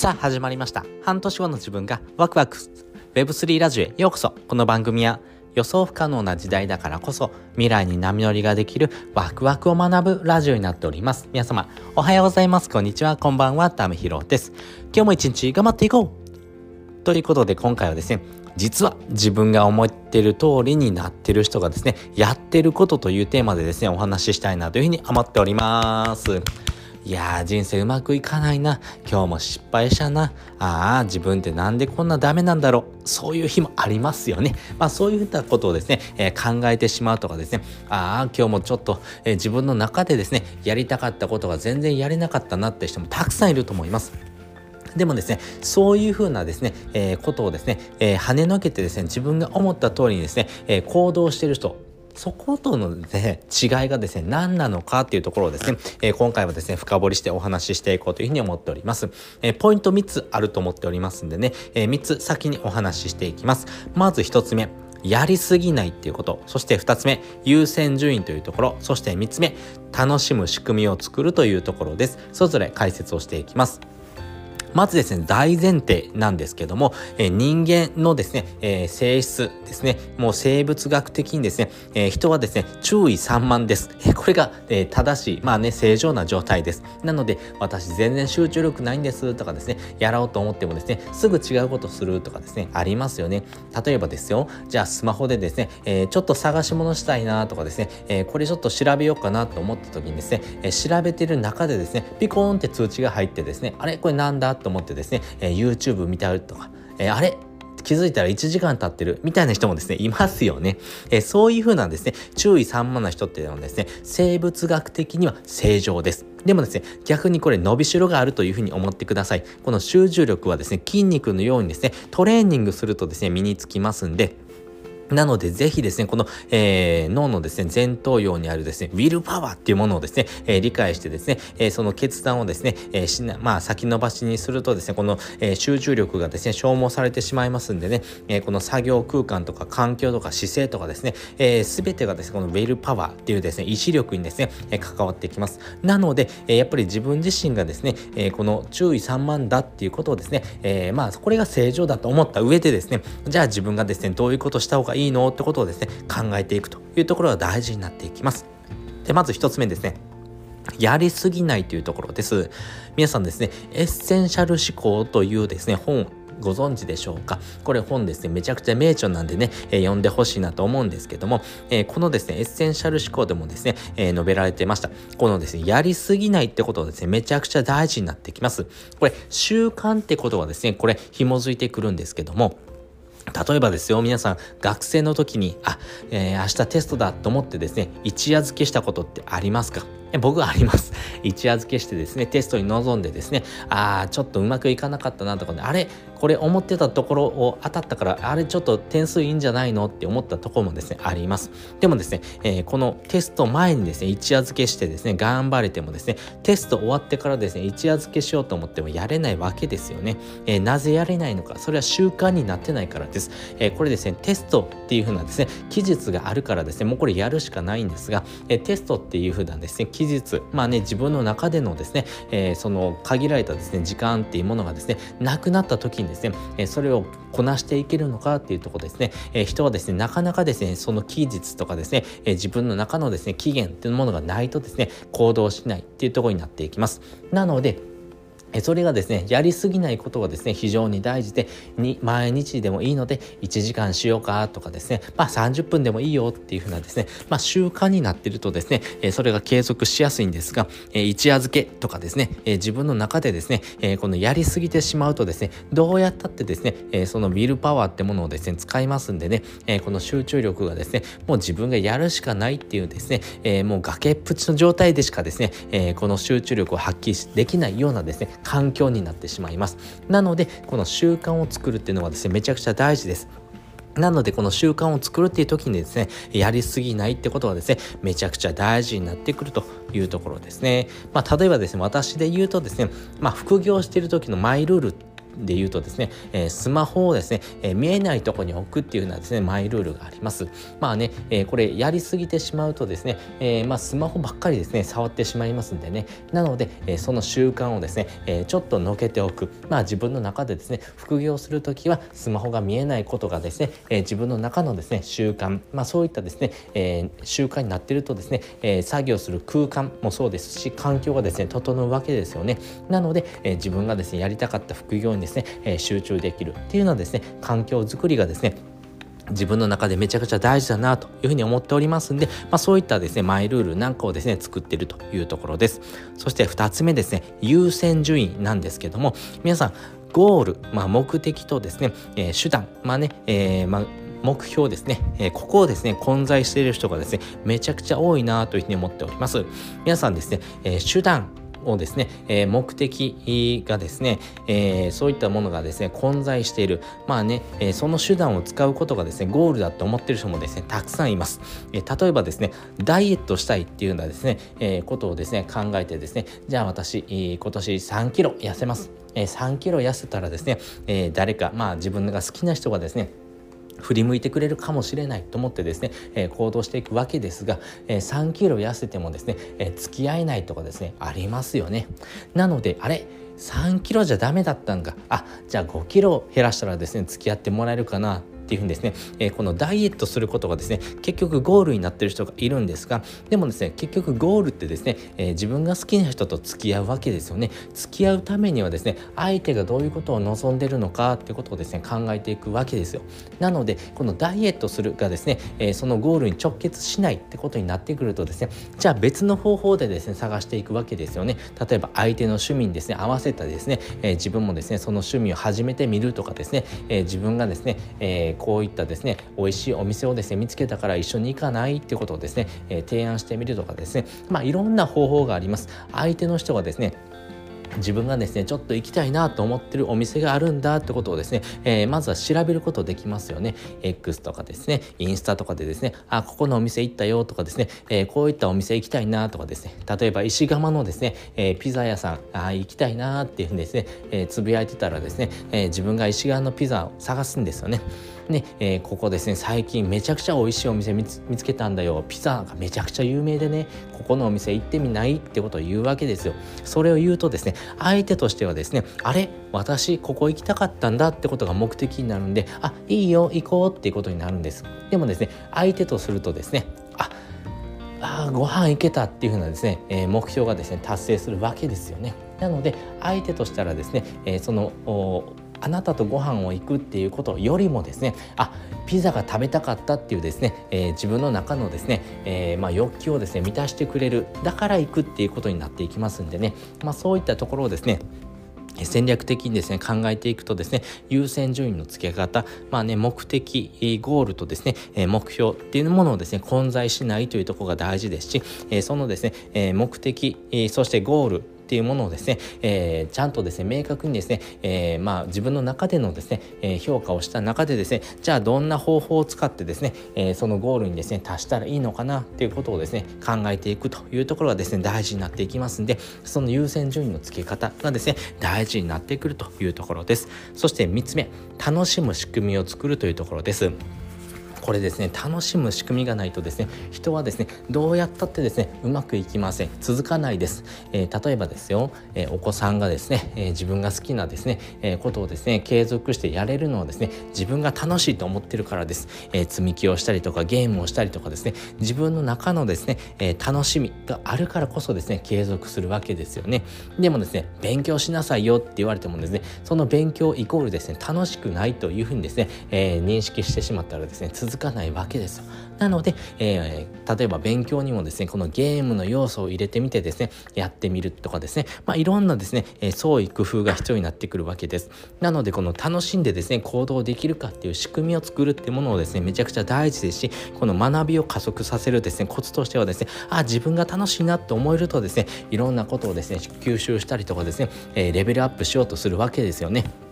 さあ始まりました。半年後の自分がワクワク Web3 ラジオへようこそ。この番組は予想不可能な時代だからこそ未来に波乗りができるワクワクを学ぶラジオになっております。皆様おはようございます。こんにちは。こんばんはタムヒロです。今日も一日頑張っていこう。ということで今回はですね実は自分が思ってる通りになってる人がですねやってることというテーマでですねお話ししたいなというふうに思っております。いやー人生うまくいかないな。今日も失敗したな。ああ自分ってなんでこんなダメなんだろう。そういう日もありますよね。まあそういったことをですね、えー、考えてしまうとかですね。ああ今日もちょっと、えー、自分の中でですねやりたかったことが全然やれなかったなって人もたくさんいると思います。でもですね、そういうふうなですね、えー、ことをですね、えー、跳ねのけてですね、自分が思った通りにですね、えー、行動してる人、そことのね、違いがですね、何なのかっていうところをですね、えー、今回はですね、深掘りしてお話ししていこうというふうに思っております。えー、ポイント3つあると思っておりますんでね、えー、3つ先にお話ししていきます。まず1つ目。やりすぎないっていうこと。そして2つ目、優先順位というところ。そして3つ目、楽しむ仕組みを作るというところです。それぞれ解説をしていきます。まずですね、大前提なんですけども、えー、人間のですね、えー、性質ですね、もう生物学的にですね、えー、人はですね、注意散漫です。えこれが、え正しい、まあね、正常な状態です。なので、私全然集中力ないんですとかですね、やろうと思ってもですね、すぐ違うことするとかですね、ありますよね。例えばですよ、じゃあスマホでですね、えちょっと探し物したいなとかですね、えこれちょっと調べようかなと思った時にですね、え調べてる中でですね、ピコーンって通知が入ってですね、あれこれなんだ？と思ってですね、えー、YouTube 見たりとか、え、あれ？気づいたら1時間経ってる？みたいな人もですね、いますよね。えー、そういう風なですね、注意散漫な人っていうのはですね、生物学的には正常です。でもですね、逆にこれ伸びしろがあるというふうに思ってください。この集中力はですね、筋肉のようにですね、トレーニングするとですね、身につきますんで、なので、ぜひですね、この、えー、脳のですね、前頭葉にあるですね、ウィルパワーっていうものをですね、えー、理解してですね、えー、その決断をですね、えー、しな、まあ、先延ばしにするとですね、この、えー、集中力がですね、消耗されてしまいますんでね、えー、この作業空間とか環境とか姿勢とかですね、えー、全てがですね、このウィルパワーっていうですね、意志力にですね、えー、関わってきます。なので、えー、やっぱり自分自身がですね、えー、この注意散漫だっていうことをですね、えー、まあ、これが正常だと思った上でですね、じゃあ自分がですね、どういうことした方がいいいいの？ってことをですね、考えていくというところが大事になっていきます。で、まず1つ目ですね。やりすぎないというところです。皆さんですね、エッセンシャル思考というですね、本ご存知でしょうか？これ本ですね、めちゃくちゃ名著なんでね、えー、読んでほしいなと思うんですけども、えー、このですね、エッセンシャル思考でもですね、えー、述べられてました。このですね、やりすぎないってことはですね、めちゃくちゃ大事になってきます。これ、習慣ってことはですね、これ、紐づいてくるんですけども、例えばですよ、皆さん、学生の時に、あ、えー、明日テストだと思ってですね、一夜漬けしたことってありますか？僕はあります。一夜漬けしてですね、テストに臨んでですね、ああ、ちょっとうまくいかなかったなとかね、あれ、これ思ってたところを当たったから、あれちょっと点数いいんじゃないのって思ったところもですね、あります。でもですね、えー、このテスト前にですね、一夜漬けしてですね、頑張れてもですね、テスト終わってからですね、一夜漬けしようと思ってもやれないわけですよね。えー、なぜやれないのか、それは習慣になってないからです。えー、これですね、テストっていう風なですね、期日があるからですね、もうこれやるしかないんですが、えテストっていう風なですね、期日、まあね、自分の中でのですね、え、その限られたですね、時間っていうものがですね、なくなった時にですね、えそれをこなしていけるのかっていうところですね、え人はですね、なかなかですね、その期日とかですね、え自分の中のですね、期限っていうものがないとですね、行動しないっていうとこになっていきます。なので、それがですね、やりすぎないことがですね、非常に大事で、に毎日でもいいので、1時間しようかとかですね、まあ30分でもいいよっていうふうなですね、まあ習慣になってるとですね、それが継続しやすいんですが、一夜漬けとかですね、自分の中でですね、このやりすぎてしまうとですね、どうやったってですね、そのウィルパワーってものをですね、使いますんでね、この集中力がですね、もう自分がやるしかないっていうですね、もう崖っぷちの状態でしかですね、この集中力を発揮できないようなですね、環境になってしまいますなのでこの習慣を作るっていうのはですねめちゃくちゃ大事ですなので、この習慣を作るっていう時にですね、やりすぎないってことはですね、めちゃくちゃ大事になってくるというところですね。まあ、例えばですね、私で言うとですね、まあ、副業してる時のマイルールで言うとですね、えー、スマホをですね、えー、見えないとこに置くっていうようなですね、マイルールがあります。まあね、えー、これやりすぎてしまうとですね、えー、まあスマホばっかりですね、触ってしまいますんでね、なので、えー、その習慣をですね、えー、ちょっとのけておく。まあ自分の中でですね、副業するときはスマホが見えないことがですね、えー、自分の中のですね、習慣、まあそういったですね、えー、習慣になっているとですね、えー、作業する空間もそうですし、環境がですね、整うわけですよね。なので、えー、自分がですね、やりたかった副業にですね、え、集中できるっていうのはですね環境づくりがですね自分の中でめちゃくちゃ大事だなというふうに思っておりますんで、まあ、そういったですね、マイルールなんかをですね、作っているというところです。そして2つ目ですね、優先順位なんですけども、皆さん、ゴール、まあ、目的とですね、えー、手段、まあね、えー、まあ目標ですね、えー、ここをですね、混在している人がですね、めちゃくちゃ多いなというふうに思っております。皆さんですね、えー、手段、をですね、えー、目的がですね、えー、そういったものがですね混在している。まあね、えー、その手段を使うことがですねゴールだと思ってる人もですねたくさんいます、え、例えばですねダイエットしたいっていうようなですね、え、ことをですね考えてですねじゃあ私、今年3キロ痩せます、え、3キロ痩せたらですね、え、誰かまあ自分が好きな人がですね振り向いてくれるかもしれないと思ってですね、えー、行動していくわけですが、えー、3キロ痩せてもですね、えー、付き合えないとかですねありますよね。なのであれ3キロじゃダメだったんか。あじゃあ5キロ減らしたらですね付き合ってもらえるかな。っていうふうにですね、えー、このダイエットすることがですね結局ゴールになってる人がいるんですがでもですね結局ゴールってですね、えー、自分が好きな人と付き合うわけですよね。付き合うためにはですね相手がどういうことを望んでるのかってことをですね考えていくわけですよ。なのでこのダイエットするがですね、えー、そのゴールに直結しないってことになってくるとですねじゃあ別の方法でですね探していくわけですよね。例えば相手の趣味にですね合わせたですね、え自分もですねその趣味を始めてみるとかですね、え自分がですね、えこういったですね美味しいお店をですね見つけたから一緒に行かないっていうことをですね、え、提案してみるとかですねまあいろんな方法があります。相手の人がですね自分がですねちょっと行きたいなと思ってるお店があるんだってことをですね、えー、まずは調べることできますよね。X とかですねインスタとかでですねあここのお店行ったよとかですね、えー、こういったお店行きたいなとかですね。例えば石窯のですね、えー、ピザ屋さんあ行きたいなっていうふうにですね、えつぶやいてたらですね、え自分が石窯のピザを探すんですよね。ね、えー、ここですね最近めちゃくちゃ美味しいお店見つけたんだよ。ピザがめちゃくちゃ有名でねここのお店行ってみないってことを言うわけですよ。それを言うとですね相手としてはですねあれ？私ここ行きたかったんだってことが目的になるんであいいよ行こうっていうことになるんです。でもですね相手とするとですねああご飯行けたっていうふうなですね、えー、目標がですね達成するわけですよね。なので相手としたらですね、えー、そのあなたとご飯を行くっていうことよりもですねあピザが食べたかったっていうですね、えー、自分の中のですね、えー、まあ、欲求をですね満たしてくれるだから行くっていうことになっていきますんでね、まあ、そういったところをですね戦略的にですね考えていくとですね優先順位の付け方まあね目的ゴールとですね目標っていうものをですね混在しないというところが大事ですしそのですね目的そしてゴールっていうものをですね、えー、ちゃんとですね明確にですね、えー、まあ自分の中でのですね、えー、評価をした中でですねじゃあどんな方法を使ってですね、えそのゴールにですね達したらいいのかなっていうことをですね考えていくというところがですね大事になっていきますんでその優先順位の付け方がですね大事になってくるというところです。そして3つ目楽しむ仕組みを作るというところです。これですね楽しむ仕組みがないとですね人はですねどうやったってですねうまくいきません。続かないです、えー、例えばですよ、えー、お子さんがですね、えー、自分が好きなですね、えことをですね継続してやれるのはですね自分が楽しいと思ってるからです、え積み木をしたりとかゲームをしたりとかですね自分の中のですね、え楽しみがあるからこそですね継続するわけですよね。でもですね勉強しなさいよって言われてもですねその勉強イコールですね楽しくないというふうにですね、え認識してしまったらですね続かないわけですよ。なので、えー、例えば勉強にもですね、このゲームの要素を入れてみてですね、やってみるとかですね、まあ、いろんなですね、えー、創意工夫が必要になってくるわけです。なので、この楽しんでですね、行動できるかっていう仕組みを作るってものをですね、めちゃくちゃ大事ですし、この学びを加速させるですね、コツとしてはですね、あ、自分が楽しいなって思えるとですね、いろんなことをですね、吸収したりとかですね、えー、レベルアップしようとするわけですよね。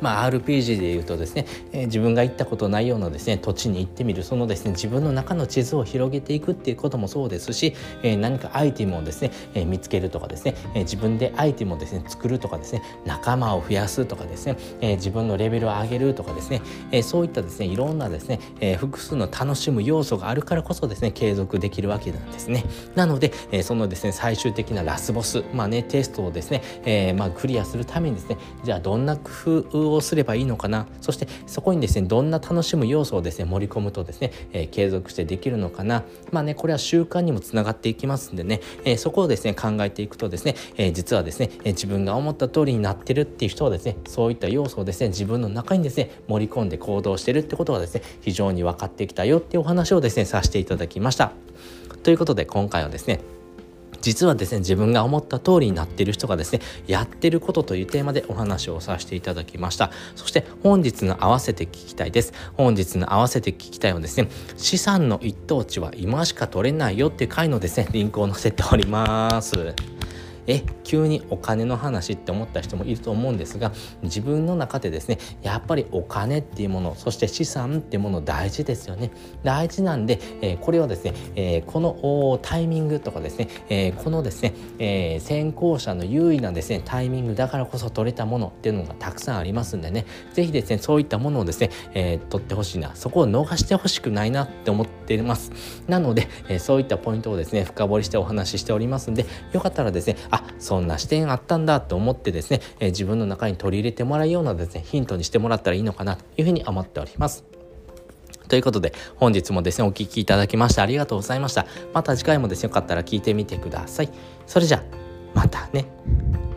まあ、RPG でいうとですね、えー、自分が行ったことないようなですね土地に行ってみる。そのですね自分の中の地図を広げていくっていうこともそうですし、えー、何かアイテムをですね、えー、見つけるとかですね、え自分でアイテムをですね作るとかですね仲間を増やすとかですね、え自分のレベルを上げるとかですね、えそういったですねいろんなですね、え複数の楽しむ要素があるからこそですね継続できるわけなんですね。なので、えそのですね最終的なラスボスまあねテストをですね、えまあ、クリアするためにですねじゃあどんな工夫をすればいいのかな。そしてそこにですねどんな楽しむ要素をですね盛り込むとですね、えー、継続してできるのかな。まあねこれは習慣にもつながっていきますんでね、えー、そこをですね考えていくとですね、え、実はですね、え自分が思った通りになってるっていう人はですねそういった要素をですね自分の中にですね盛り込んで行動してるってことがですね非常に分かってきたよっていうお話をですねさせていただきました。ということで今回はですね実はですね自分が思った通りになっている人がですねやってることというテーマでお話をさせていただきました。そして本日の合わせて聞きたいです。本日の合わせて聞きたいはですね資産の一等地は今しか取れないよっていう回のですねリンクを載せております。え急にお金の話って思った人もいると思うんですが自分の中でですねやっぱりお金っていうものそして資産っていうもの大事ですよね。大事なんで、えー、これはですね、えー、このタイミングとかですね、えー、このですね、え先行者の優位なですねタイミングだからこそ取れたものっていうのがたくさんありますんでね。是非ですねそういったものをですね、え取ってほしいな。そこを逃してほしくないなって思っています。なので、えそういったポイントをですね深掘りしてお話ししておりますんでよかったらですねあそんな視点あったんだと思ってですね、え自分の中に取り入れてもらうようなですねヒントにしてもらったらいいのかなというふうに思っております。ということで本日もですねお聴きいただきましてありがとうございました。また次回もですねよかったら聞いてみてください。それじゃあまたね。